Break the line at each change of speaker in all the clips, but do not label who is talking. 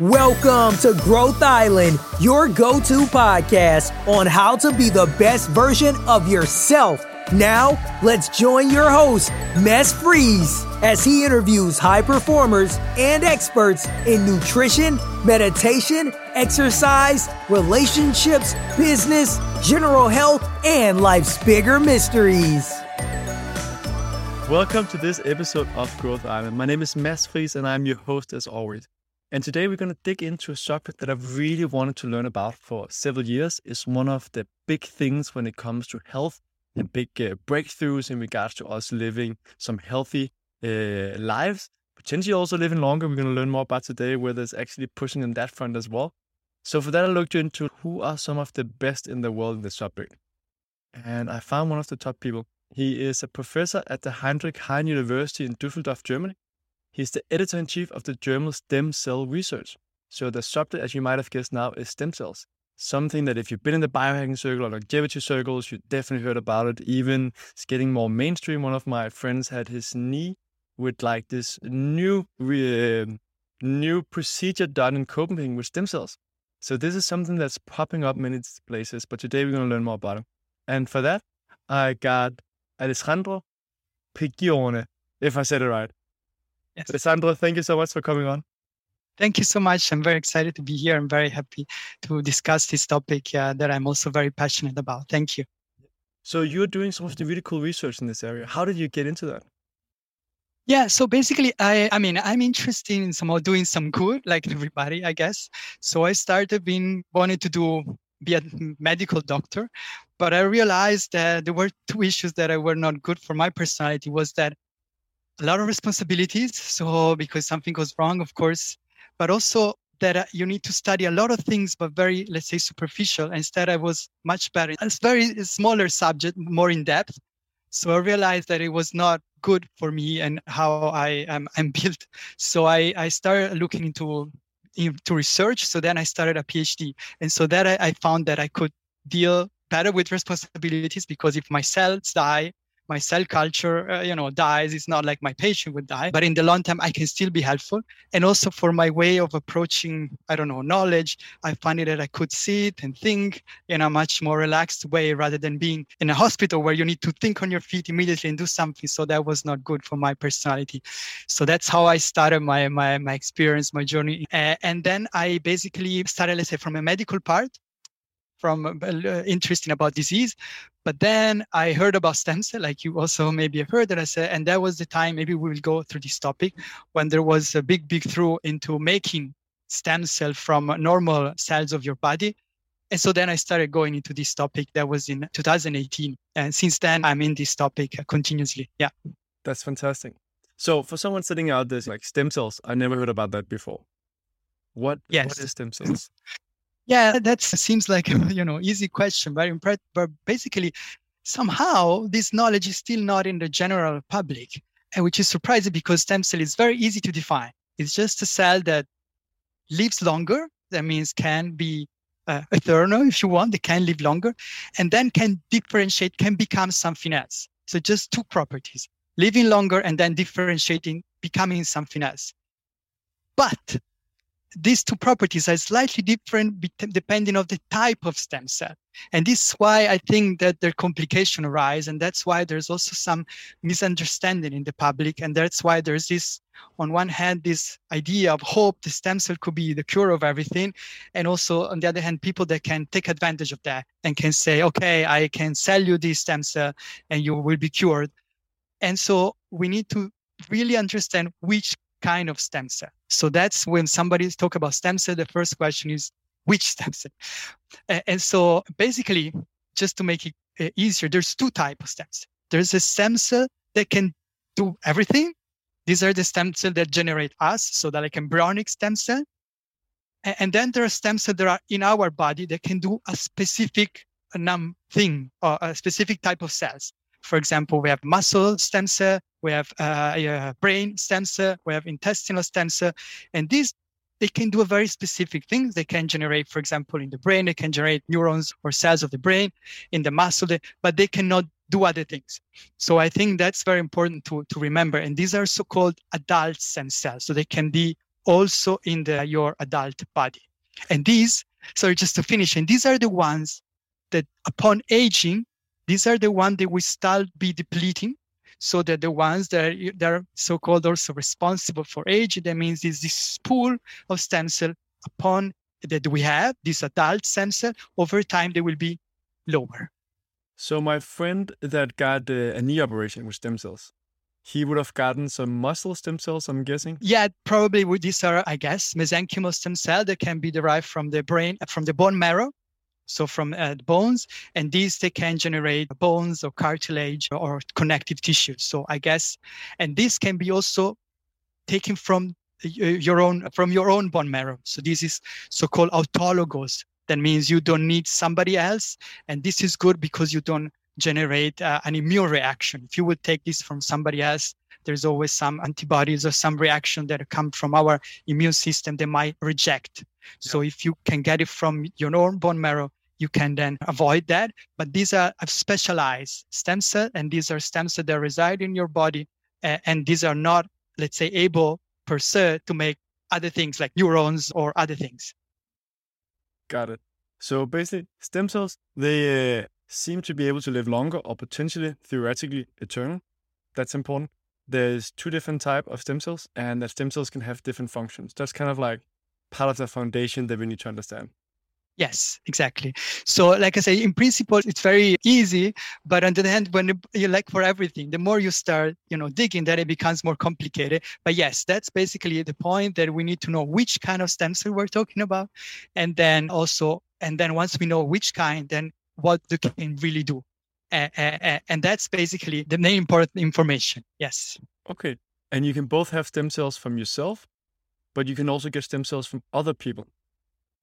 Welcome to Growth Island, your go to podcast on how to be the best version of yourself. Now, let's join your host, Mads Friis, as he interviews high performers and experts in nutrition, meditation, exercise, relationships, business, general health, and life's bigger mysteries.
Welcome to this episode of Growth Island. My name is Mads Friis and I'm your host as always. And today we're going to dig into a subject that I've really wanted to learn about for several years. It's one of the big things when it comes to health and big uh, breakthroughs in regards to us living some healthy uh, lives, potentially also living longer. We're going to learn more about today where there's actually pushing on that front as well. So for that, I looked into who are some of the best in the world in this subject. And I found one of the top people. He is a professor at the Heinrich Heine University in Düsseldorf, Germany. He's the editor in chief of the journal Stem Cell Research. So the subject, as you might have guessed now, is stem cells. Something that if you've been in the biohacking circle or longevity circles, you definitely heard about it. Even it's getting more mainstream. One of my friends had his knee with like this new uh, new procedure done in Copenhagen with stem cells. So this is something that's popping up many places. But today we're going to learn more about it. And for that, I got Alessandro Prigione, if I said it right. Yes. Alessandro, thank you so much for coming on.
Thank you so much. I'm very excited to be here. I'm very happy to discuss this topic uh, that I'm also very passionate about. Thank you.
So you're doing some of the really cool research in this area. How did you get into that?
Yeah, so basically, I I mean, I'm interested in somehow doing some good, like everybody, I guess. So I started being wanted to do be a medical doctor, but I realized that there were two issues that I were not good for my personality. Was that a lot of responsibilities. So because something goes wrong, of course, but also that uh, you need to study a lot of things, but very, let's say, superficial. Instead, I was much better. It's very smaller subject, more in depth. So I realized that it was not good for me and how I am I'm built. So I, I started looking into into research. So then I started a PhD. And so that I, I found that I could deal better with responsibilities because if my cells die, my cell culture, uh, you know, dies. It's not like my patient would die, but in the long term, I can still be helpful. And also for my way of approaching, I don't know, knowledge, I find that I could sit and think in a much more relaxed way rather than being in a hospital where you need to think on your feet immediately and do something. So that was not good for my personality. So that's how I started my my my experience, my journey. Uh, and then I basically started, let's say, from a medical part from uh, interesting about disease. But then I heard about stem cell, like you also maybe have heard that I said, and that was the time maybe we will go through this topic when there was a big, big through into making stem cell from normal cells of your body. And so then I started going into this topic that was in 2018. And since then, I'm in this topic continuously. Yeah.
That's fantastic. So for someone sitting out there like stem cells, I never heard about that before. What, yes. what is stem cells?
Yeah, that seems like you know easy question, very impressive. But basically, somehow this knowledge is still not in the general public, and which is surprising because stem cell is very easy to define. It's just a cell that lives longer. That means can be uh, eternal if you want. They can live longer, and then can differentiate, can become something else. So just two properties: living longer and then differentiating, becoming something else. But these two properties are slightly different depending on the type of stem cell. And this is why I think that their complication arise. And that's why there's also some misunderstanding in the public. And that's why there's this, on one hand, this idea of hope the stem cell could be the cure of everything. And also, on the other hand, people that can take advantage of that and can say, okay, I can sell you this stem cell and you will be cured. And so we need to really understand which kind of stem cell. So that's when somebody talk about stem cell, the first question is which stem cell? And so basically, just to make it uh, easier, there's two types of stem cell. There's a stem cell that can do everything. These are the stem cells that generate us, so that like embryonic stem cell. And then there are stem cells that are in our body that can do a specific num thing or a specific type of cells. For example, we have muscle stem cell, we have uh, brain stem cell, we have intestinal stem cell, and these they can do a very specific things. They can generate, for example, in the brain, they can generate neurons or cells of the brain in the muscle, but they cannot do other things. So I think that's very important to, to remember. And these are so-called adult stem cells. So they can be also in the, your adult body. And these, sorry, just to finish, and these are the ones that upon aging, these are the ones that we start be depleting. So that the ones that are, that are so-called also responsible for age, that means is this pool of stem cell upon that we have, this adult stem cell, over time they will be lower.
So my friend that got uh, a knee operation with stem cells, he would have gotten some muscle stem cells, I'm guessing.
Yeah, probably these are, I guess, mesenchymal stem cell that can be derived from the brain, from the bone marrow, so from uh, bones, and these they can generate bones or cartilage or connective tissue. So I guess, and this can be also taken from your own from your own bone marrow. So this is so-called autologous that means you don't need somebody else. And this is good because you don't generate uh, an immune reaction. If you would take this from somebody else, there's always some antibodies or some reaction that come from our immune system they might reject. So if you can get it from your own bone marrow, you can then avoid that. But these are specialized stem cells, and these are stem cells that reside in your body, and these are not, let's say, able per se to make other things like neurons or other things.
Got it. So basically, stem cells, they uh, seem to be able to live longer or potentially theoretically eternal. That's important. There's two different type of stem cells and that stem cells can have different functions. That's kind of like part of the foundation that we need to understand.
Yes, exactly. So, like I say, in principle, it's very easy, but on the other hand, when you like for everything, the more you start, you know, digging, then it becomes more complicated. But yes, that's basically the point that we need to know which kind of stem cell we're talking about, and then also, and then once we know which kind, then what they can really do, and that's basically the main important information. Yes.
Okay, and you can both have stem cells from yourself, but you can also get stem cells from other people.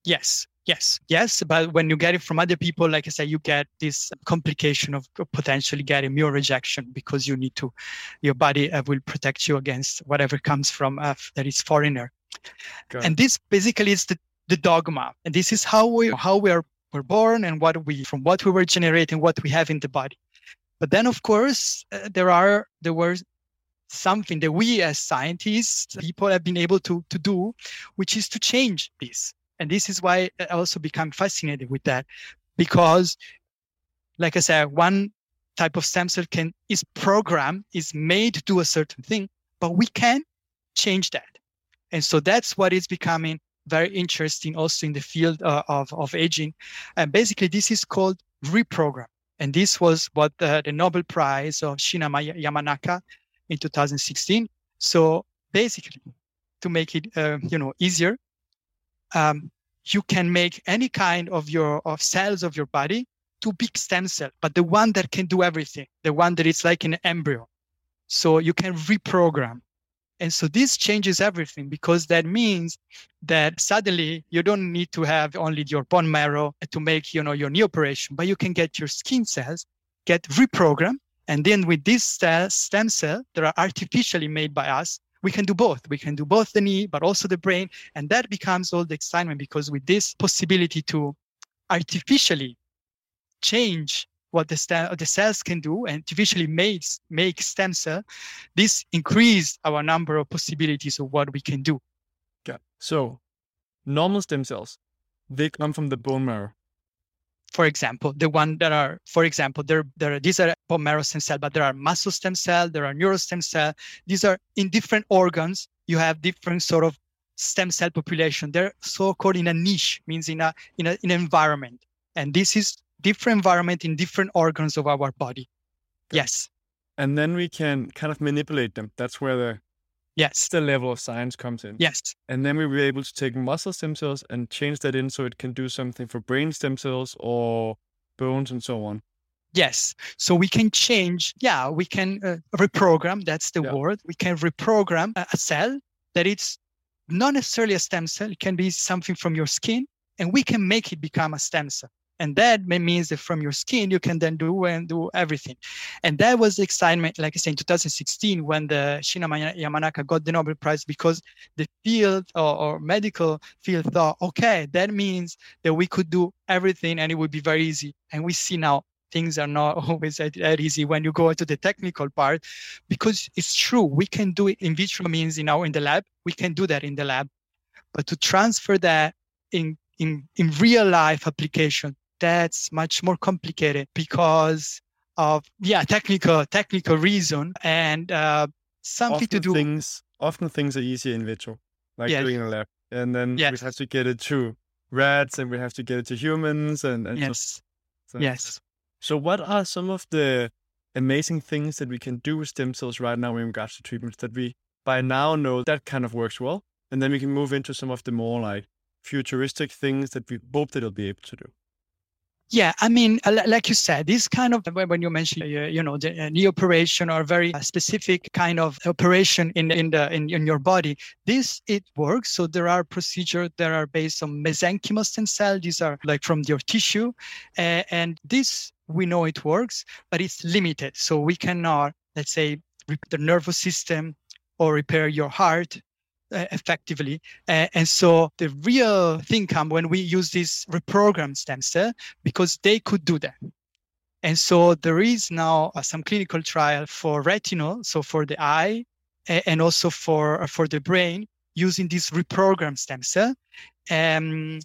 Yes, yes, yes. But when you get it from other people, like I said, you get this complication of potentially getting immune rejection because you need to, your body uh, will protect you against whatever comes from uh, that is foreigner. And this basically is the, the dogma, and this is how we how we are were born and what we from what we were generating, what we have in the body. But then, of course, uh, there are there were something that we as scientists people have been able to to do, which is to change this and this is why I also become fascinated with that because, like I said, one type of stem cell can is programmed, is made to do a certain thing, but we can change that. And so that's what is becoming very interesting also in the field uh, of, of aging. And basically, this is called reprogram. And this was what the, the Nobel Prize of Shinya Yamanaka in 2016. So basically, to make it uh, you know easier, um, you can make any kind of your of cells of your body to big stem cell, but the one that can do everything, the one that is like an embryo. So you can reprogram. And so this changes everything because that means that suddenly you don't need to have only your bone marrow to make you know your knee operation, but you can get your skin cells get reprogrammed. And then with this stem cell that are artificially made by us, we can do both. We can do both the knee, but also the brain. And that becomes all the excitement because with this possibility to artificially change what the, stem, the cells can do and artificially make, make stem cell, this increased our number of possibilities of what we can do.
Okay. So normal stem cells, they come from the bone marrow
for example, the one that are, for example, there, there are, these are bone marrow stem cell, but there are muscle stem cell, there are neural stem cell. These are in different organs. You have different sort of stem cell population. They're so-called in a niche, means in a in, a, in an environment, and this is different environment in different organs of our body. Yes.
And then we can kind of manipulate them. That's where the
Yes.
The level of science comes in.
Yes.
And then we were able to take muscle stem cells and change that in so it can do something for brain stem cells or bones and so on.
Yes. So we can change, yeah, we can uh, reprogram, that's the yeah. word. We can reprogram a, a cell that it's not necessarily a stem cell, it can be something from your skin, and we can make it become a stem cell. And that means that from your skin, you can then do and do everything. And that was the excitement, like I said, in 2016, when the Shinya Yamanaka got the Nobel Prize, because the field or, or medical field thought, okay, that means that we could do everything and it would be very easy. And we see now things are not always that, easy when you go into the technical part, because it's true we can do it in vitro means in our in the lab we can do that in the lab, but to transfer that in in in real life application that's much more complicated because of yeah technical technical reason and uh, something
often
to do
things often things are easier in vitro like
Yes.
doing a lab. And then
Yes.
we have to get it to rats and we have to get it to humans and, and so-
yes.
so,
yes.
So what are some of the amazing things that we can do with stem cells right now in regards to treatments that we by now know that kind of works well? And then we can move into some of the more like futuristic things that we hope that it'll be able to do
Yeah, I mean, uh, like you said, this kind of when you mention, uh, you know, the uh, knee operation or very specific kind of operation in in the in, in your body, this it works. So there are procedures that are based on mesenchymal stem cell. These are like from your tissue, uh, and this we know it works, but it's limited. So we cannot, let's say, the nervous system or repair your heart effectively. Uh, and so the real thing come when we use this reprogrammed stem cell because they could do that. And so there is now uh, some clinical trial for retinal, so for the eye, and also for for the brain, using this reprogrammed stem cell um,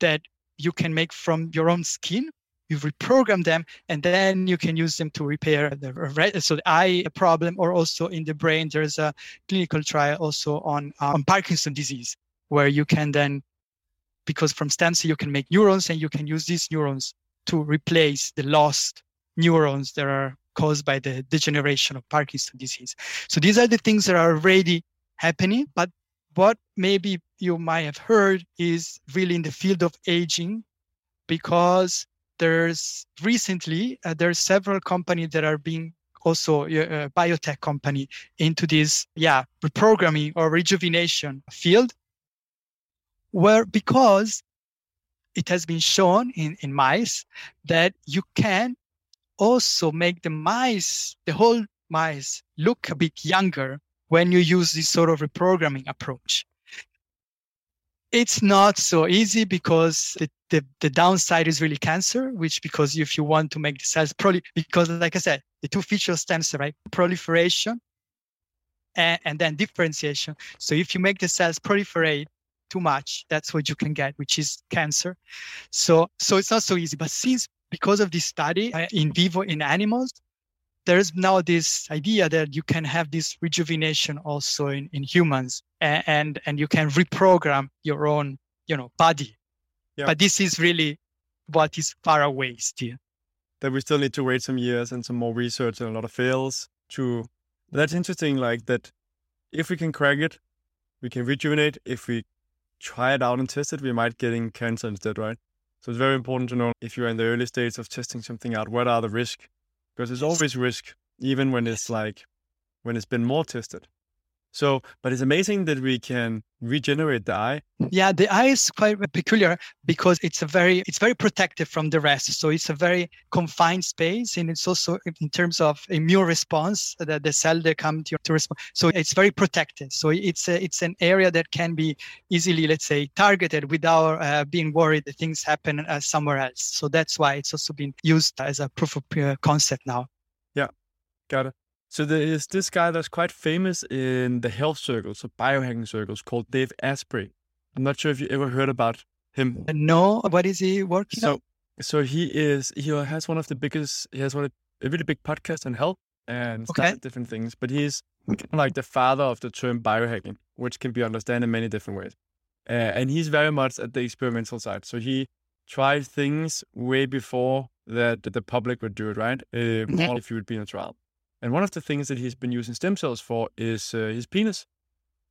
that you can make from your own skin. You reprogram them, and then you can use them to repair the so the eye problem, or also in the brain. There's a clinical trial also on uh, on Parkinson disease, where you can then, because from stem cell you can make neurons, and you can use these neurons to replace the lost neurons that are caused by the degeneration of Parkinson disease. So these are the things that are already happening. But what maybe you might have heard is really in the field of aging, because there's recently uh, there's several companies that are being also uh, biotech company into this yeah reprogramming or rejuvenation field where because it has been shown in, in mice that you can also make the mice, the whole mice, look a bit younger when you use this sort of reprogramming approach. It's not so easy because the, the, the downside is really cancer, which because if you want to make the cells probably because like I said, the two features stem cell, right? Proliferation and, and then differentiation. So if you make the cells proliferate too much, that's what you can get, which is cancer. So so it's not so easy. But since because of this study uh, in vivo in animals, there's now this idea that you can have this rejuvenation also in, in humans and, and and you can reprogram your own you know body.
Yeah.
but this is really what is far away still.
That we still need to wait some years and some more research and a lot of fails to that's interesting like that if we can crack it we can rejuvenate. If we try it out and test it we might getting cancer instead right? So it's very important to know if you're in the early stages of testing something out what are the risks because there's always risk even when it's like when it's been more tested so but it's amazing that we can regenerate the eye.
Yeah the eye is quite peculiar because it's a very it's very protective from the rest. So it's a very confined space and it's also in terms of immune response that the cell that come to, to respond. So it's very protected so it's a, it's an area that can be easily let's say targeted without uh, being worried that things happen uh, somewhere else. So that's why it's also been used as a proof of uh, concept now.
Yeah, Got it. So there is this guy that's quite famous in the health circles, so biohacking circles, called Dave Asprey. I'm not sure if you ever heard about him.
Uh, no what is he working on
So, so he is he has one of the biggest. He has one of, a really big podcast on health and
Okay.
different things. But he's like the father of the term biohacking, which can be understood in many different ways. Uh, and he's very much at the experimental side. So he tried things way before that the public would do it, right? Uh,
Yeah.
if you would be in a trial. And one of the things that he's been using stem cells for is uh, his penis.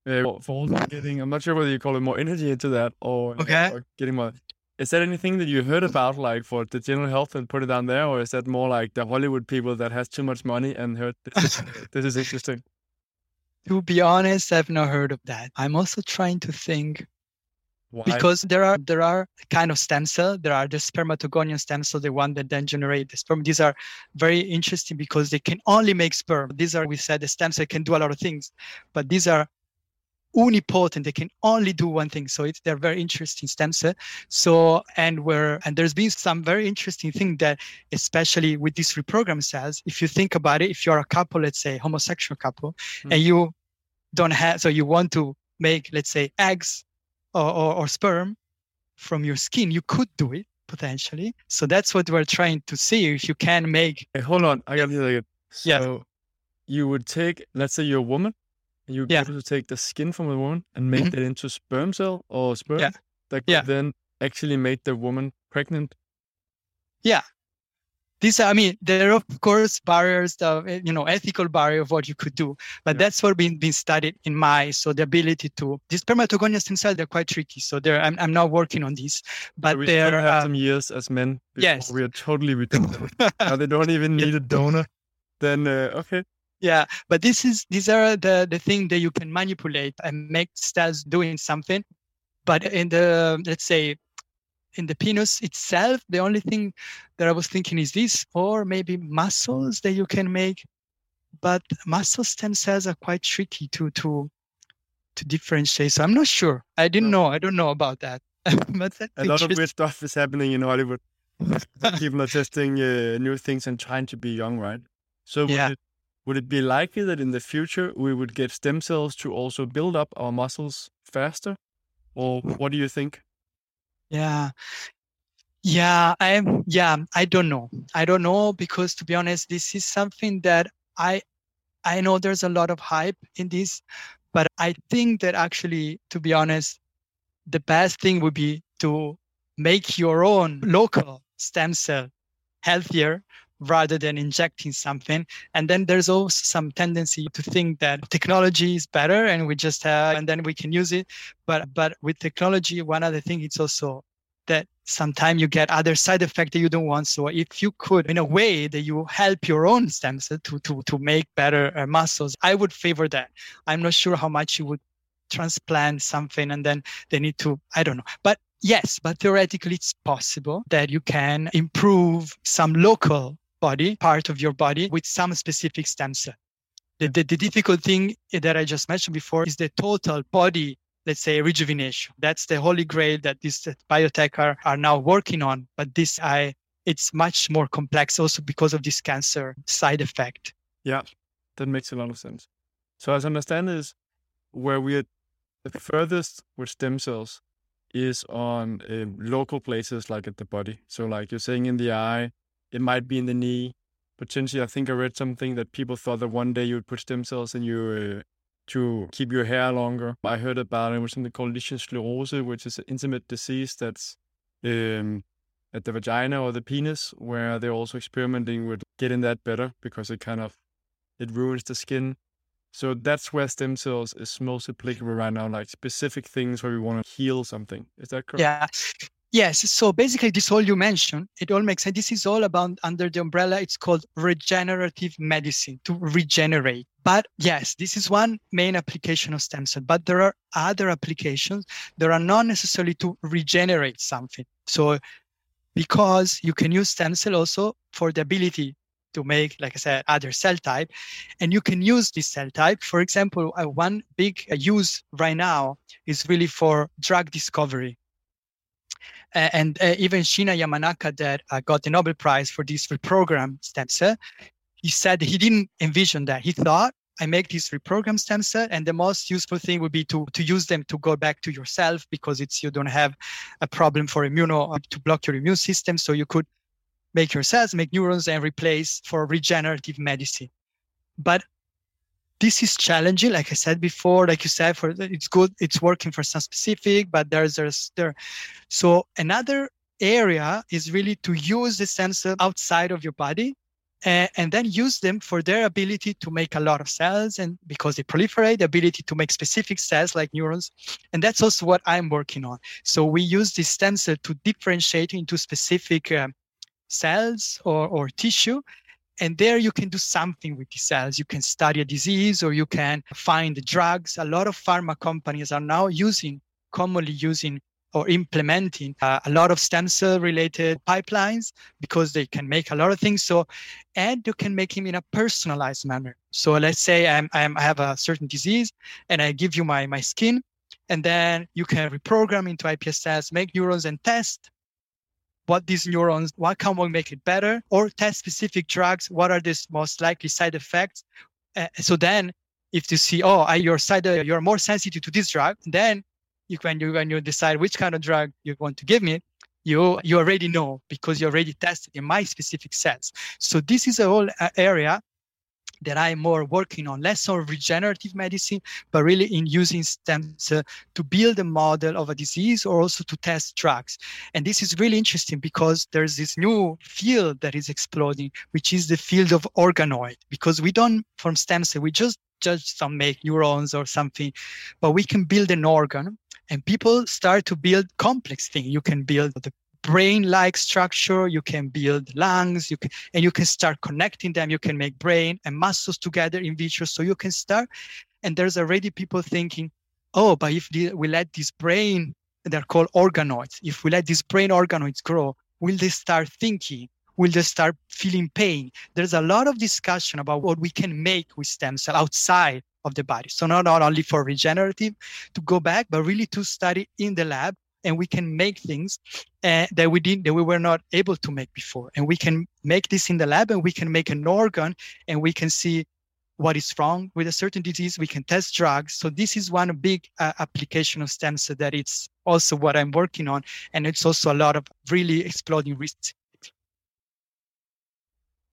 Uh, for- getting, I'm not sure whether you call it more energy into that or,
Okay.
or getting more. Is that anything that you heard about, like for the general health, and put it down there, or is that more like the Hollywood people that has too much money and heard this is, this is interesting?
to be honest i've not heard of that i'm also trying to think
Why?
because there are there are kind of stem cell there are the spermatogonian stem cell the one that then generate the sperm. These are very interesting because they can only make sperm. These are we said the stem cell can do a lot of things but these are unipotent. They can only do one thing. So it's they're very interesting stem cell. So and where and there's been some very interesting thing that especially with these reprogrammed cells if you think about it if you're a couple let's say homosexual couple mm-hmm. and you don't have so you want to make let's say eggs or, or, or sperm from your skin you could do it potentially so that's what we're trying to see if you can make
hey, hold on i got to so yeah. you would take let's say you're a woman you yeah. able to take the skin from a woman and make mm-hmm. it into sperm cell or sperm yeah. that could yeah. then actually make the woman pregnant.
Yeah. These are, I mean, there are of course barriers, the eh, you know, ethical barrier of what you could do, but yeah. that's what been been studied in mice. So the ability to these spermatogonian stem cells, they're quite tricky. So they're I'm, I'm now working on these, but so
we
they're
have uh, some years as men.
Yes,
we are totally ridiculous. now they don't even need a donor. Then uh, okay,
yeah but this is these are the the thing that you can manipulate and make cells doing something but in the let's say in the penis itself the only thing that i was thinking is this or maybe muscles that you can make? But muscle stem cells are quite tricky to to to differentiate so i'm not sure. I didn't know i don't know about that.
But a lot of weird stuff is happening in hollywood. People are testing uh, new things and trying to be young right? So yeah. It, would it be likely that in the future we would get stem cells to also build up our muscles faster? Or what do you think?
Yeah. Yeah, I yeah, I don't know. I don't know because to be honest, this is something that I I know there's a lot of hype in this, but I think that actually, to be honest, the best thing would be to make your own local stem cell healthier rather than injecting something. And then there's also some tendency to think that technology is better and we just have, and then we can use it. But, but with technology, one other thing, it's also that sometimes you get other side effects that you don't want. So if you could, in a way that you help your own stem cell to, to, to make better uh, muscles, I would favor that. I'm not sure how much you would transplant something and then they need to, I don't know. But yes, but theoretically it's possible that you can improve some local body, part of your body, with some specific stem cell. The, the, the difficult thing that I just mentioned before is the total body let's say rejuvenation. That's the holy grail that this biotech are, are now working on. But this I it's much more complex also because of this cancer side effect.
Yeah, that makes a lot of sense. So as I understand is where we are the furthest with stem cells is on um, local places like at the body. So like you're saying in the eye, it might be in the knee. Potentially, I think I read something that people thought that one day you would put stem cells in you uh, to keep your hair longer. I heard about it was something called lichen sclerosis, which is an intimate disease that's um, at the vagina or the penis, where they're also experimenting with getting that better because it kind of it ruins the skin. So that's where stem cells is most applicable right now, like specific things where we want to heal something. Is that correct?
Yeah. Yes. So basically, this all you mentioned, it all makes sense. This is all about under the umbrella. It's called regenerative medicine to regenerate. But yes, this is one main application of stem cell. But there are other applications that are not necessarily to regenerate something. So because you can use stem cell also for the ability to make, like I said, other cell type, and you can use this cell type. For example, one big use right now is really for drug discovery and uh, even Shinya Yamanaka that uh, got the Nobel Prize for this reprogrammed stem cell, he said he didn't envision that. He thought I make this reprogrammed stem cell, and the most useful thing would be to to use them to go back to yourself because it's you don't have a problem for immuno uh, to block your immune system, so you could make your cells, make neurons, and replace for regenerative medicine. But this is challenging like i said before like you said for it's good it's working for some specific but there's there's there. So another area is really to use the sensor outside of your body and, and then use them for their ability to make a lot of cells and because they proliferate the ability to make specific cells like neurons and that's also what i'm working on. So we use this cell to differentiate into specific um, cells or, or tissue and there you can do something with the cells. You can study a disease or you can find drugs. A lot of pharma companies are now using, commonly using or implementing uh, a lot of stem cell related pipelines because they can make a lot of things. So, and you can make them in a personalized manner. So let's say I'm, I'm, I have a certain disease and I give you my, my skin and then you can reprogram into iPSCs, make neurons and test what these neurons, what can we make it better, or test specific drugs, what are the most likely side effects. Uh, so then if you see, oh, you're side, you're more sensitive to this drug, then you, when you when you decide which kind of drug you want to give me, you you already know because you already tested in my specific cells. So this is a whole uh, area that I'm more working on, less on regenerative medicine, but really in using stem cells to build a model of a disease or also to test drugs. And this is really interesting because there's this new field that is exploding, which is the field of organoid. Because we don't, from stem cell, we just just some make neurons or something, but we can build an organ and people start to build complex things. You can build the brain-like structure. You can build lungs you can and you can start connecting them. You can make brain and muscles together in vitro so you can start. And there's already people thinking oh but if we let this brain they're called organoids if we let these brain organoids grow will they start thinking? Will they start feeling pain? There's a lot of discussion about what we can make with stem cell outside of the body. So not, not only for regenerative to go back but really to study in the lab and we can make things uh, that we didn't that we were not able to make before. And we can make this in the lab and we can make an organ and we can see what is wrong with a certain disease. We can test drugs. So this is one big uh, application of stem cell that it's also what i'm working on and it's also a lot of really exploding risks.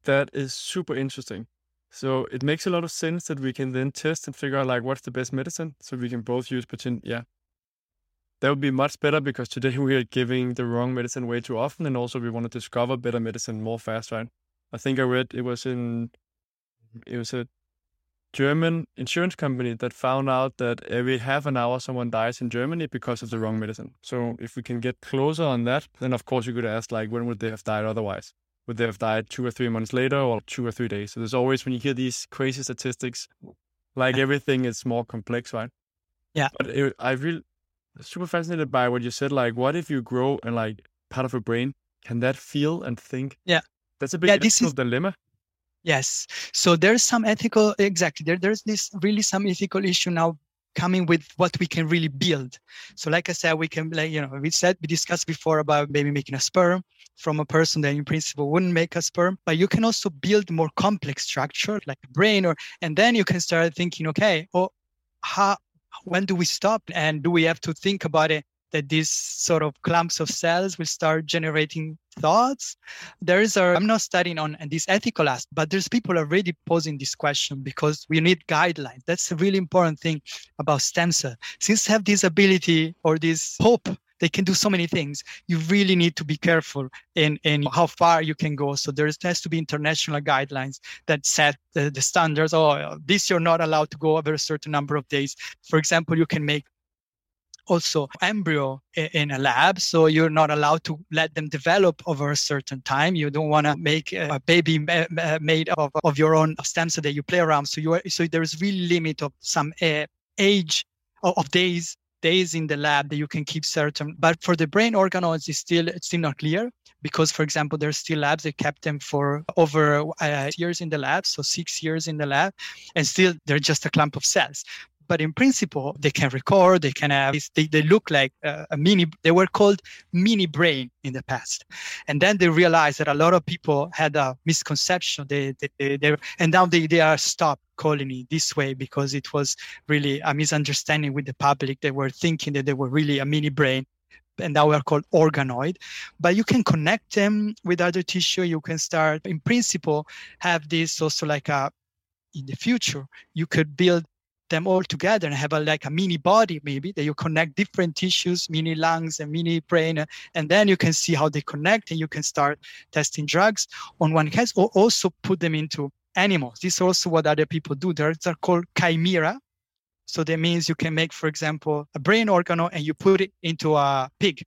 That is super interesting. So it makes a lot of sense that we can then test and figure out like what's the best medicine so we can both use potential yeah that would be much better because today we are giving the wrong medicine way too often, and also we want to discover better medicine more fast, right? I think I read it was in it was a German insurance company that found out that every half an hour someone dies in Germany because of the wrong medicine. So if we can get closer on that, then of course you could ask like when would they have died otherwise? Would they have died two or three months later or two or three days? So there's always when you hear these crazy statistics, like everything is more complex, right?
Yeah.
But it, I really super fascinated by what you said. Like, what if you grow and like part of a brain can that feel and think?
Yeah,
that's a big yeah, this is, dilemma.
Yes. So there's some ethical exactly there. There's this really some ethical issue now coming with what we can really build. So like I said, we can like you know we said we discussed before about maybe making a sperm from a person that in principle wouldn't make a sperm, but you can also build more complex structure like a brain or and then you can start thinking, okay, oh how when do we stop? And do we have to think about it that these sort of clumps of cells will start generating thoughts? There is a i'm not studying on this ethical aspect but there's people already posing this question because we need guidelines. That's a really important thing about stem cell. Since have this ability or this hope they can do so many things. You really need to be careful in, in how far you can go. So there has to be international guidelines that set the, the standards. Oh, this you're not allowed to go over a certain number of days. For example, you can make also embryo in a lab so you're not allowed to let them develop over a certain time you don't want to make a baby made of, of your own stem cell that you play around so you are so there is really limit of some uh, age of days days in the lab that you can keep certain. But for the brain organoids, it's still it's still not clear because, for example, there's still labs that kept them for over uh, years in the lab, so six years in the lab, and still they're just a clump of cells but in principle they can record they can have they, they look like a, a mini they were called mini brain in the past. And then they realized that a lot of people had a misconception. They, they, they, they and now they, they are stopped calling it this way because it was really a misunderstanding with the public. They were thinking that they were really a mini brain and now we are called organoid. But you can connect them with other tissue. You can start in principle have this also like a in the future you could build them all together and have a, like a mini body maybe that you connect different tissues mini lungs and mini brain and then you can see how they connect and you can start testing drugs on one case or also put them into animals. This is also what other people do. They're, they're called chimera. So that means you can make for example a brain organo and you put it into a pig.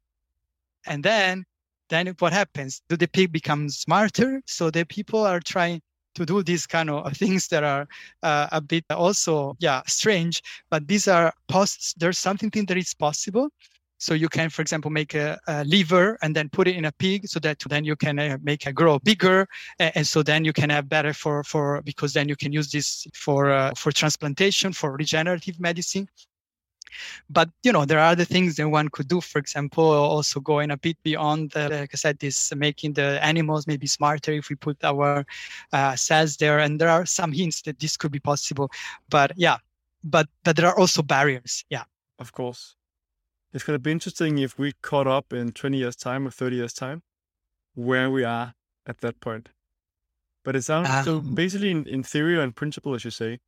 And then then what happens? Do the pig become smarter? So the people are trying to do these kind of things that are uh, a bit also yeah strange but these are posts there's something that is possible So you can, for example, make a, a, liver and then put it in a pig, so that then you can uh, make it grow bigger, and, and, so then you can have better for for because then you can use this for uh, for transplantation, for regenerative medicine. But you know there are other things that one could do. For example, also going a bit beyond, the, like I said, this making the animals maybe smarter if we put our uh, cells there. And there are some hints that this could be possible. But yeah, but but there are also barriers. Yeah.
Of course it's going to be interesting if we caught up in 20 years time or 30 years time where we are at that point but it sounds um, so basically in, in theory and principle as you say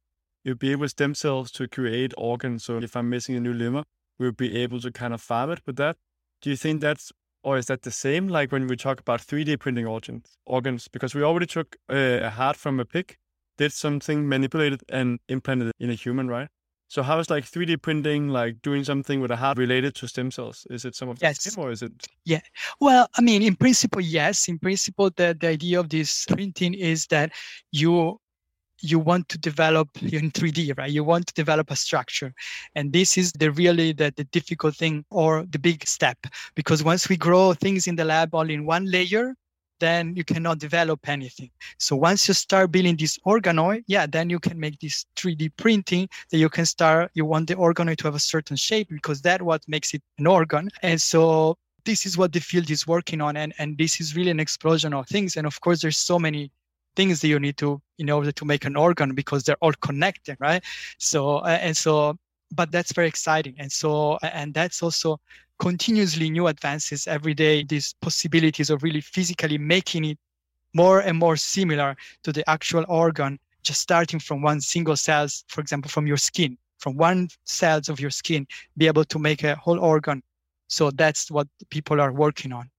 you'd be able with stem cells to create organs so if i'm missing a new liver we'll be able to kind of farm it with that do you think that's or is that the same like when we talk about 3d printing organs organs because we already took a, a heart from a pig did something manipulated and implanted it in a human right so how is like 3D printing like doing something with a heart related to stem cells? Is it some of yes. the same or is it?
Yeah. Well, I mean, in principle, yes. In principle, the, the idea of this printing is that you you want to develop in 3D, right? You want to develop a structure. And this is the really the, the difficult thing or the big step. Because once we grow things in the lab all in one layer, then you cannot develop anything. So once you start building this organoid, yeah, then you can make this 3D printing that you can start, you want the organoid to have a certain shape because that what makes it an organ. And so this is what the field is working on. And, and this is really an explosion of things. And of course, there's so many things that you need to in order to make an organ because they're all connected, right? So, uh, and so, but that's very exciting. And so, and that's also continuously new advances every day, these possibilities of really physically making it more and more similar to the actual organ, just starting from one single cells, for example, from your skin, from one cells of your skin, be able to make a whole organ. So that's what people are working on.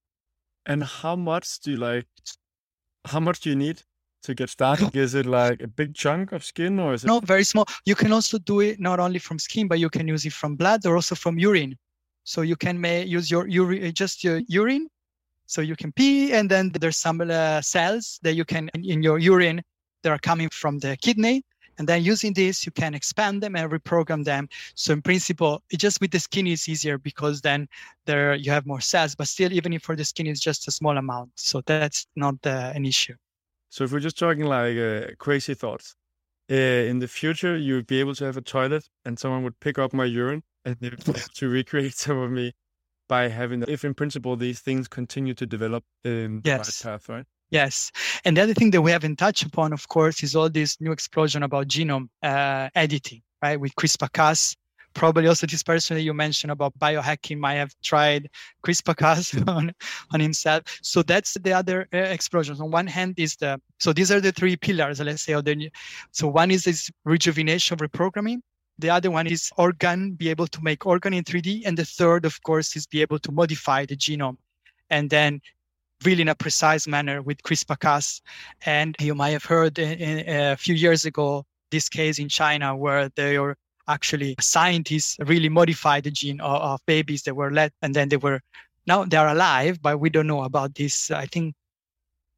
And how much do you like, how much do you need to get started? Is it like a big chunk of skin or is it?
No, very small. You can also do it not only from skin, but you can use it from blood or also from urine. So you can may use your urine, uh, just your urine. So you can pee, and then there's some uh, cells that you can in your urine that are coming from the kidney. And then using this, you can expand them and reprogram them. So in principle, it just with the skin is easier because then there you have more cells. But still, even if for the skin is just a small amount, so that's not uh, an issue.
So if we're just talking like uh, crazy thoughts, uh, in the future you would be able to have a toilet and someone would pick up my urine and to recreate some of me by having if in principle these things continue to develop in yes. the right path right?
Yes. And the other thing that we haven't touched upon of course is all this new explosion about genome uh, editing right with crispr cas probably also this person that you mentioned about biohacking might have tried crispr cas on, on himself so that's the other uh, explosion on one hand is the so these are the three pillars let's say the so one is this rejuvenation reprogramming the other one is organ, be able to make organ in 3D. And the third, of course, is be able to modify the genome and then really in a precise manner with CRISPR-Cas. And you might have heard in, in, a few years ago this case in China where they were actually scientists really modified the gene of, of babies that were let and then they were now they are alive, but we don't know about this. I think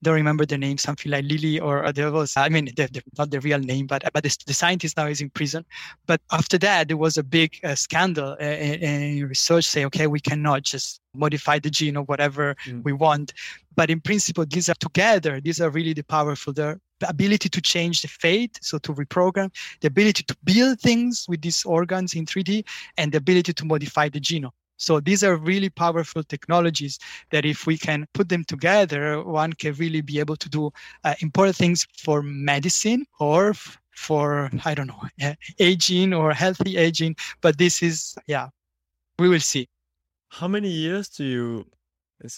don't remember the name, something like Lily or there was, I mean, they're, they're not the real name, but but the, the, scientist now is in prison. But after that, there was a big uh, scandal uh, in research say, okay, we cannot just modify the gene or whatever mm. we want. But in principle, these are together, these are really the powerful. The ability to change the fate, so to reprogram, the ability to build things with these organs in 3D, and the ability to modify the genome. So these are really powerful technologies that if we can put them together, one can really be able to do uh, important things for medicine or f- for, I don't know, aging or healthy aging. But this is, yeah, we will see.
How many years do you,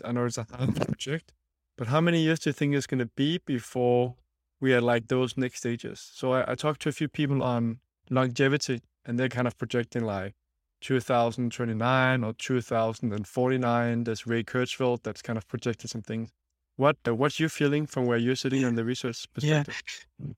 I know it's a hard project, but how many years do you think it's going to be before we are like those next stages? So I, I talked to a few people on longevity and they're kind of projecting like 2029 or 2049. There's Ray Kurzweil that's kind of projected some things. What uh, what's your feeling from where you're sitting on the research perspective?
Yeah.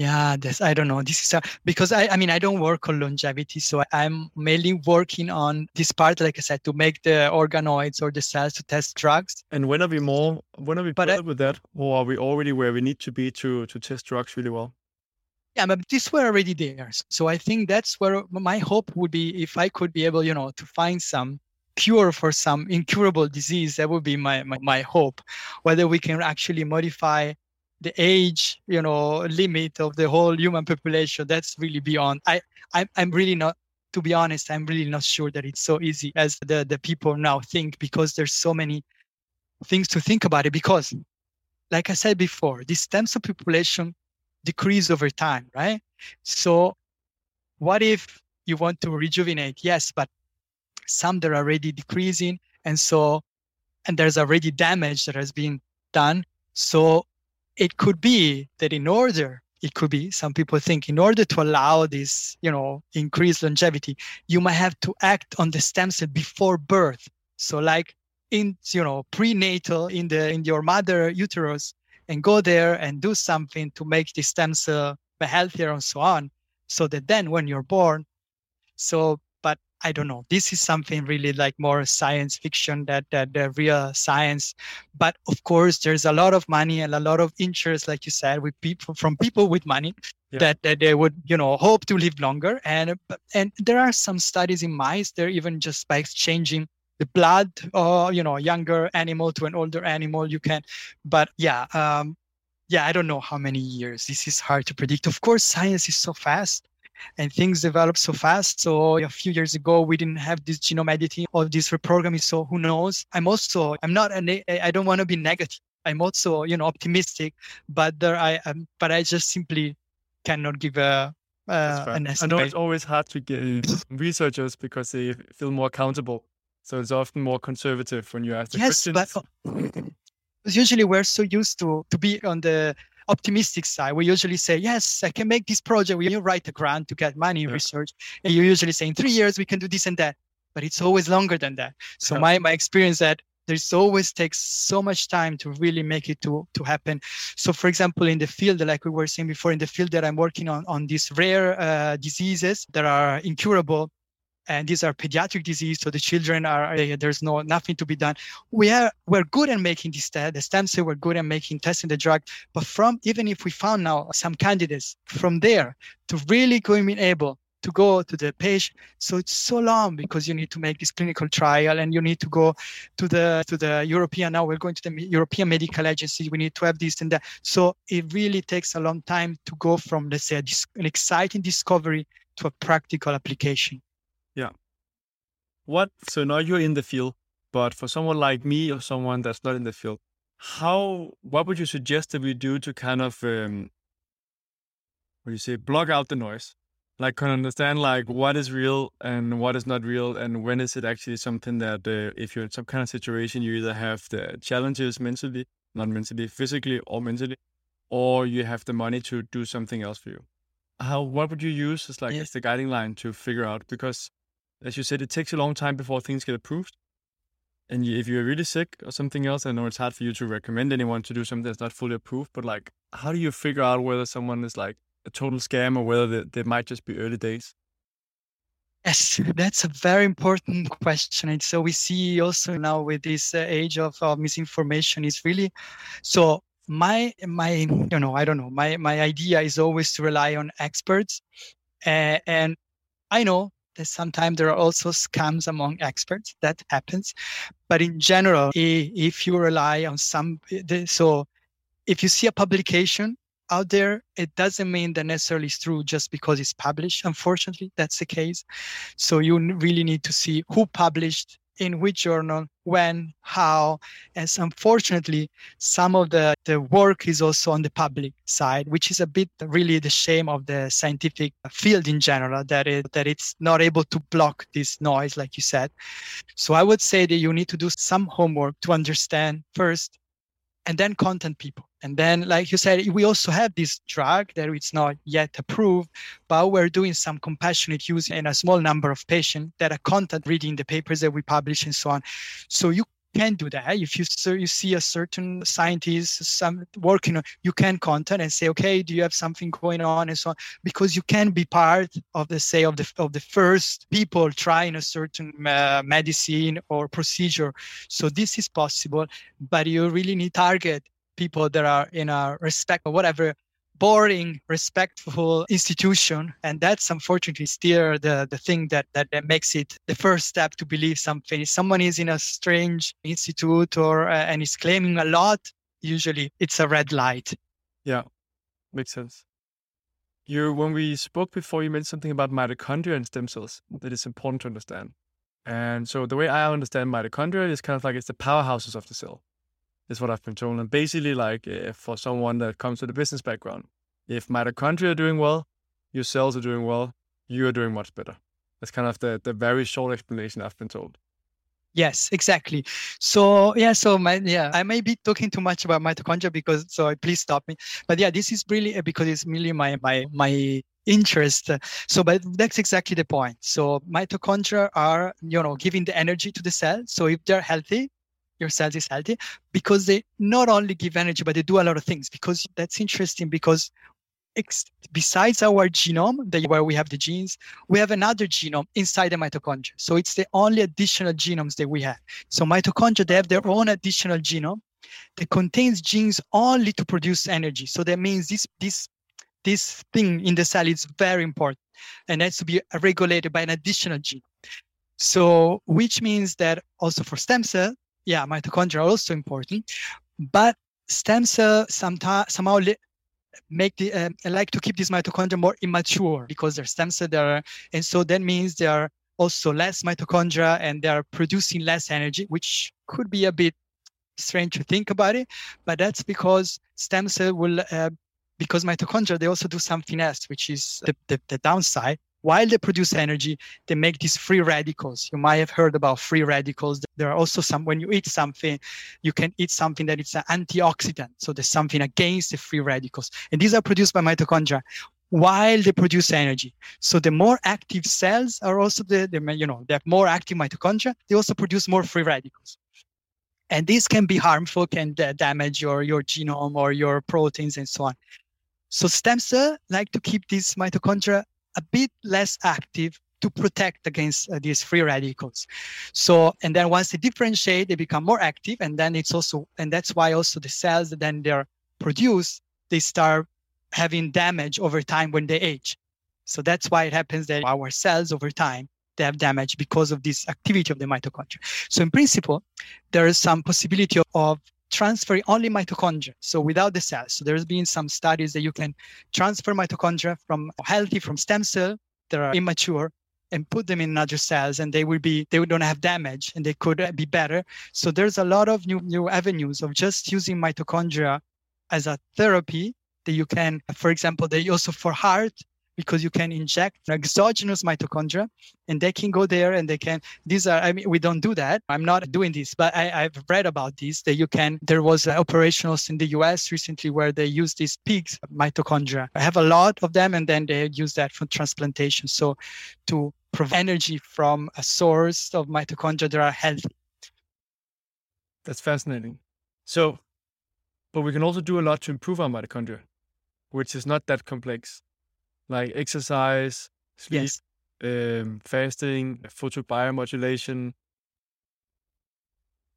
Yeah, this I don't know. This is a, because I, I mean I don't work on longevity, so I'm mainly working on this part, like I said, to make the organoids or the cells to test drugs.
And when are we more? When are we but uh, with that, or are we already where we need to be to to test drugs really well?
yeah but these were already there so i think that's where my hope would be if i could be able you know to find some cure for some incurable disease. That would be my, my, my hope. Whether we can actually modify the age, you know, limit of the whole human population, that's really beyond. I, i'm, I'm really not to be honest, I'm really not sure that it's so easy as the, the people now think because there's so many things to think about it. Because, like I said before, the stem cell population decrease over time, right? So, what if you want to rejuvenate? Yes, but some that are already decreasing, and so, and there's already damage that has been done. So, it could be that in order it could be some people think in order to allow this you know increased longevity you might have to act on the stem cell before birth. So like in you know prenatal in the in your mother uterus and go there and do something to make the stem cell healthier and so on so that then when you're born so I don't know. This is something really like more science fiction that that the real science. But of course, there's a lot of money and a lot of interest, like you said, with people from people with money yeah. that, that they would you know hope to live longer. And and there are some studies in mice. They're even just by exchanging the blood or you know younger animal to an older animal you can. But yeah. Um, yeah, I don't know how many years. This is hard to predict. Of course, science is so fast and things develop so fast. So a few years ago, we didn't have this genome editing or this reprogramming. So who knows? I'm also, I'm not, an, I don't want to be negative. I'm also, you know, optimistic, but there I am, but I just simply cannot give a, uh, an estimate.
I know it's always hard to get researchers because they feel more accountable. So it's often more conservative when you ask the
yes,
questions.
But, usually we're so used to to be on the optimistic side, we usually say, yes, I can make this project. We write a grant to get money yeah. research, and you usually say in three years we can do this and that. But it's always longer than that. So yeah. my my experience that there's always takes so much time to really make it to to happen. So for example, in the field, like we were saying before, in the field that I'm working on on these rare uh, diseases that are incurable, and these are pediatric disease so the children are eh, there's no nothing to be done. We are we're good at making this the stem cell we're good at making testing the drug but from even if we found now some candidates from there to really going be able to go to the patient so it's so long because you need to make this clinical trial and you need to go to the to the european now we're going to the european medical agency we need to have this and that. So it really takes a long time to go from let's say an exciting discovery to a practical application
yeah. What? So now you're in the field, but for someone like me or someone that's not in the field, how? What would you suggest that we do to kind of, um, what do you say, block out the noise? Like, can understand like what is real and what is not real, and when is it actually something that, uh, if you're in some kind of situation, you either have the challenges mentally, not mentally, physically, or mentally, or you have the money to do something else for you. How? What would you use as like as the guiding line to figure out? Because as you said, it takes a long time before things get approved. And if you're really sick or something else, I know it's hard for you to recommend anyone to do something that's not fully approved. But like, how do you figure out whether someone is like a total scam or whether they, they might just be early days?
Yes, that's a very important question. And so we see also now with this uh, age of uh, misinformation is really so my my you know I don't know my my idea is always to rely on experts, uh, and I know sometimes there are also scams among experts. That happens. But in general if you rely on some so if you see a publication out there it doesn't mean that necessarily it's true just because it's published. Unfortunately that's the case. So you really need to see who published in which journal, when, how. And unfortunately, some of the, the work is also on the public side, which is a bit really the shame of the scientific field in general, that it that it's not able to block this noise, like you said. So I would say that you need to do some homework to understand first and then content people. And then, like you said, we also have this drug that it's not yet approved, but we're doing some compassionate use in a small number of patients that are content reading the papers that we publish and so on. So you can do that. If you you see a certain scientist some working you can contact and say, okay, do you have something going on and so on, because you can be part of the say of the of the first people trying a certain uh, medicine or procedure. So this is possible, but you really need target people that are in a respect or whatever boring, respectful institution. And that's unfortunately still the, the thing that, that, that makes it the first step to believe something. If someone is in a strange institute or uh, and is claiming a lot, usually it's a red light.
Yeah, makes sense. You, when we spoke before, you mentioned something about mitochondria and stem cells that is important to understand. And so the way I understand mitochondria is kind of like it's the powerhouses of the cell is what I've been told. And basically, like uh, for someone that comes with a business background, if mitochondria are doing well, your cells are doing well, you are doing much better. That's kind of the, the very short explanation I've been told.
Yes, exactly. So yeah, so my yeah, I may be talking too much about mitochondria because so please stop me. But yeah, this is really uh, because it's really my my my interest. So, but that's exactly the point. So mitochondria are you know giving the energy to the cell. So if they're healthy, your cells is healthy because they not only give energy but they do a lot of things because that's interesting because besides our genome where we have the genes we have another genome inside the mitochondria. So it's the only additional genomes that we have. So mitochondria they have their own additional genome that contains genes only to produce energy. So that means this this this thing in the cell is very important and has to be regulated by an additional gene. So which means that also for stem cell yeah, mitochondria are also important, but stem cell sometimes somehow li- make the uh, like to keep these mitochondria more immature because they're stem cell there, and so that means they are also less mitochondria and they are producing less energy, which could be a bit strange to think about it, but that's because stem cell will. Uh, because mitochondria, they also do something else, which is the, the, the downside while they produce energy, they make these free radicals. You might have heard about free radicals. There are also some, when you eat something, you can eat something that is an antioxidant. So there's something against the free radicals. And these are produced by mitochondria while they produce energy. So the more active cells are also the, the you know, they have more active mitochondria. They also produce more free radicals. And this can be harmful, can damage your, your genome or your proteins and so on. So stem cells like to keep these mitochondria a bit less active to protect against uh, these free radicals. So, and then once they differentiate, they become more active. And then it's also, and that's why also the cells that then they're produced, they start having damage over time when they age. So that's why it happens that our cells over time, they have damage because of this activity of the mitochondria. So in principle, there is some possibility of transferring only mitochondria, so without the cells. So there's been some studies that you can transfer mitochondria from healthy, from stem cell that are immature, and put them in other cells and they will be they don't have damage and they could be better so there's a lot of new new avenues of just using mitochondria as a therapy that you can for example they also for heart because you can inject exogenous mitochondria and they can go there and they can these are i mean we don't do that. I'm not doing this but I, i've read about this that you can there was operations in the us recently where they use these pigs mitochondria. I have a lot of them and then they use that for transplantation. So to provide energy from a source of mitochondria that are healthy.
That's fascinating. So but we can also do a lot to improve our mitochondria which is not that complex like exercise, sleep, yes. um, fasting, photobiomodulation.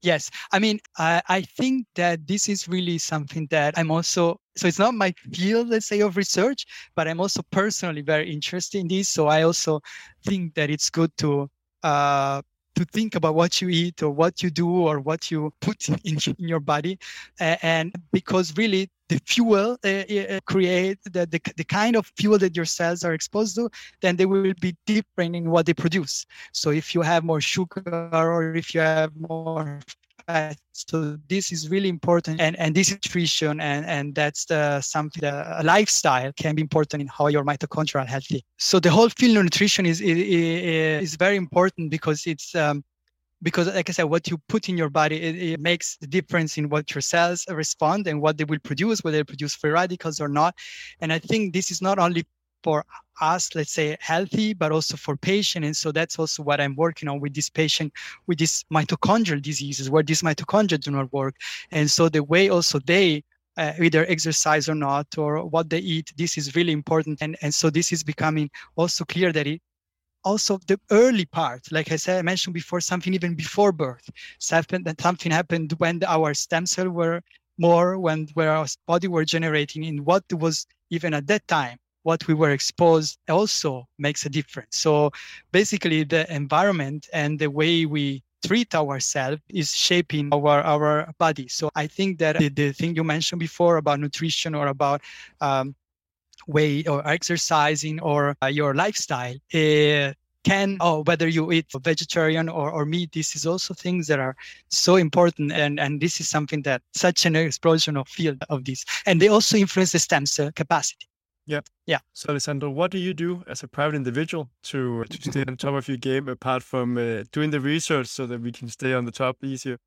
Yes, I mean, I, I think that this is really something that I'm also. So it's not my field, let's say, of research, but I'm also personally very interested in this. So I also think that it's good to uh, to think about what you eat or what you do or what you put in, in your body. Uh, and because really the fuel uh, uh, create the, the, the kind of fuel that your cells are exposed to then they will be different in what they produce. So if you have more sugar or if you have more so this is really important and and this nutrition and and that's the something a lifestyle can be important in how your mitochondria are healthy. So the whole field of nutrition is is, is very important because it's um, because like i said what you put in your body it, it, makes the difference in what your cells respond and what they will produce whether they produce free radicals or not. And i think this is not only for us let's say healthy but also for patient. And so that's also what i'm working on with this patient with these mitochondrial diseases where these mitochondria do not work. And so the way also they uh, either exercise or not or what they eat this is really important. And, and so this is becoming also clear that it also the early part, like I said, I mentioned before, something even before birth. Something something happened when our stem cells were more, when where our body were generating, in what was even at that time, what we were exposed also makes a difference. So basically, the environment and the way we treat ourselves is shaping our our body. So I think that the, the thing you mentioned before about nutrition or about um, way or exercising or uh, your lifestyle uh, can oh whether you eat vegetarian or, or meat this is also things that are so important and and this is something that such an explosion of field of this and they also influence the stem cell capacity
yeah.
Yeah.
So alessandro what do you do as a private individual to to stay on top of your game apart from uh, doing the research so that we can stay on the top easier?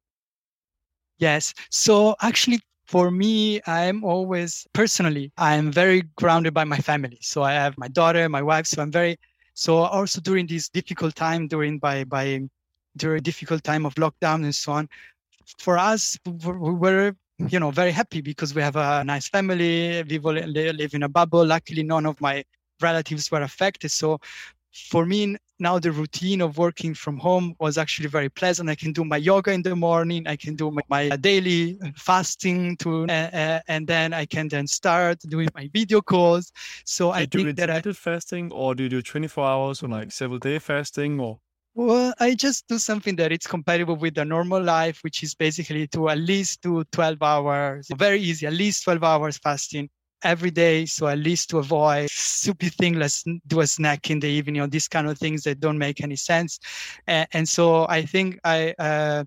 Yes. So actually for me i'm always personally i'm very grounded by my family. So i have my daughter my wife so i'm very so also during this difficult time, during by by during difficult time of lockdown and so on, for us we were you know very happy because we have a nice family. We live in a bubble. Luckily, none of my relatives were affected. So for me now the routine of working from home was actually very pleasant i can do my yoga in the morning i can do my, my daily fasting to uh, uh, and then i can then start doing my video calls so
do
i
do
think that I,
fasting or do you do 24 hours or like several day fasting or
well i just do something that it's compatible with the normal life which is basically to at least do 12 hours very easy at least 12 hours fasting every day. So at least to avoid stupid thing, let's do a snack in the evening or these kind of things that don't make any sense. And, and so I think I, uh,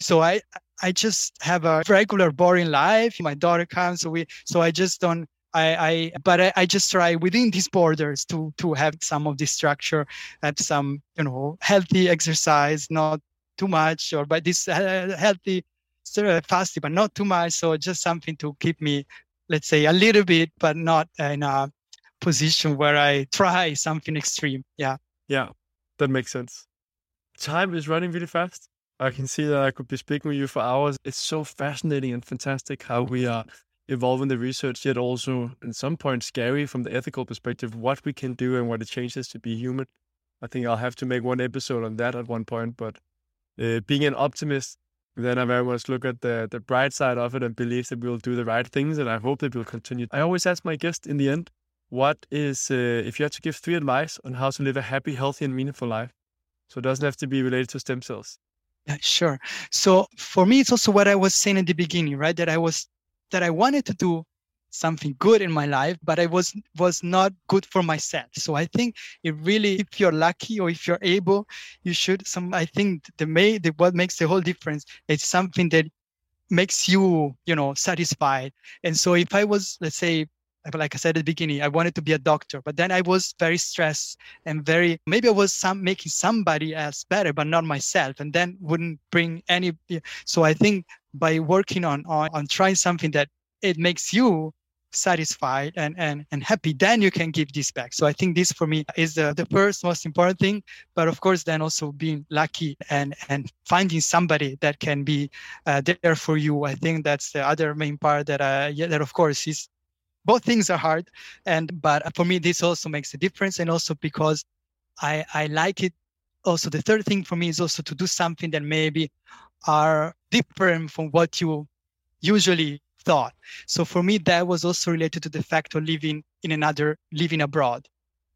so I, I just have a regular boring life. My daughter comes, so we, so I just don't, I, I but I, I, just try within these borders to to have some of this structure, have some you know healthy exercise, not too much, or but this uh, healthy fasting, but not too much. So just something to keep me let's say a little bit, but not in a position where I try something extreme. Yeah.
Yeah, that makes sense. Time is running really fast. I can see that I could be speaking with you for hours. It's so fascinating and fantastic how we are evolving the research, yet also in some point scary from the ethical perspective, what we can do and what it changes to be human. I think I'll have to make one episode on that at one point. But uh, being an optimist then I very much look at the the bright side of it and believe that we'll do the right things, and I hope that we'll continue. I always ask my guest in the end, what is uh, if you had to give three advice on how to live a happy, healthy, and meaningful life? So it doesn't have to be related to stem cells.
Yeah, sure. So for me, it's also what I was saying in the beginning, right? That I was that I wanted to do something good in my life but i was was not good for myself so i think it really if you're lucky or if you're able you should some i think the may the what makes the whole difference is something that makes you you know satisfied and so if i was let's say like I said at the beginning, I wanted to be a doctor, but then I was very stressed and very maybe I was some making somebody else better, but not myself, and then wouldn't bring any. So I think by working on on, on trying something that it makes you satisfied and, and, and happy, then you can give this back. So I think this for me is the, the first most important thing. But of course, then also being lucky and, and finding somebody that can be uh, there for you. I think that's the other main part that, uh, yeah, that of course is both things are hard. And, but for me, this also makes a difference. And also because I, I like it. Also, the third thing for me is also to do something that maybe are different from what you usually thought. So for me, that was also related to the fact of living in another, living abroad,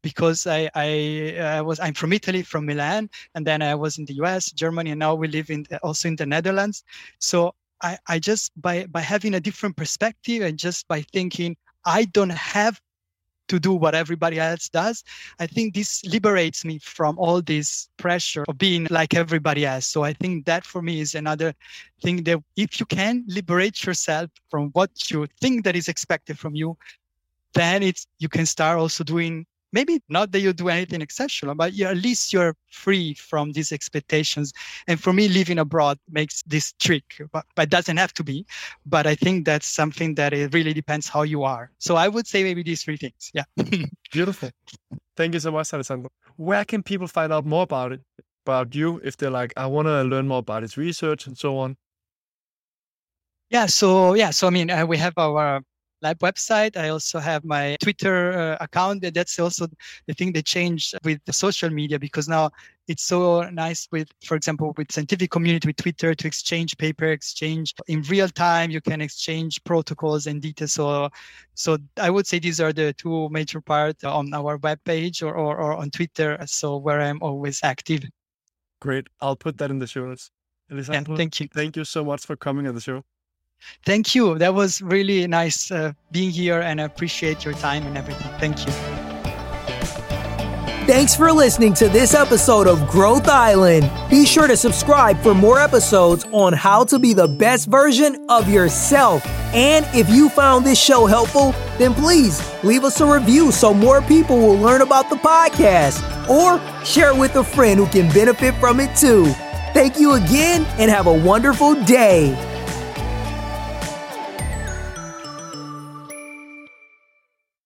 because I, I, I was I'm from Italy, from Milan, and then I was in the U.S., Germany, and now we live in the, also in the Netherlands. So I, I just by by having a different perspective and just by thinking I don't have to do what everybody else does. I think this liberates me from all this pressure of being like everybody else. So I think that for me is another thing that if you can liberate yourself from what you think that is expected from you, then it's you can start also doing maybe not that you do anything exceptional, but you at least you're free from these expectations. And for me, living abroad makes this trick, but, but it doesn't have to be. But I think that's something that it really depends how you are. So I would say maybe these three things. Yeah.
Beautiful. Thank you so much, Alessandro. Where can people find out more about it, about you, if they're like, I want to learn more about its research and so on?
Yeah. So yeah. So I mean, uh, we have our lab website. I also have my Twitter uh, account. That's also the thing that changed with the social media because now it's so nice with, for example, with scientific community with Twitter to exchange paper, exchange in real time. You can exchange protocols and details. So, so I would say these are the two major parts on our web page or, or, or on Twitter. So where I'm always active.
Great. I'll put that in the show notes.
yeah, thank you.
Thank you so much for coming on the show.
Thank you. That was really nice uh, being here and I appreciate your time and everything. Thank you.
Thanks for listening to this episode of Growth Island. Be sure to subscribe for more episodes on how to be the best version of yourself. And if you found this show helpful, then please leave us a review so more people will learn about the podcast or share with a friend who can benefit from it too. Thank you again and have a wonderful day.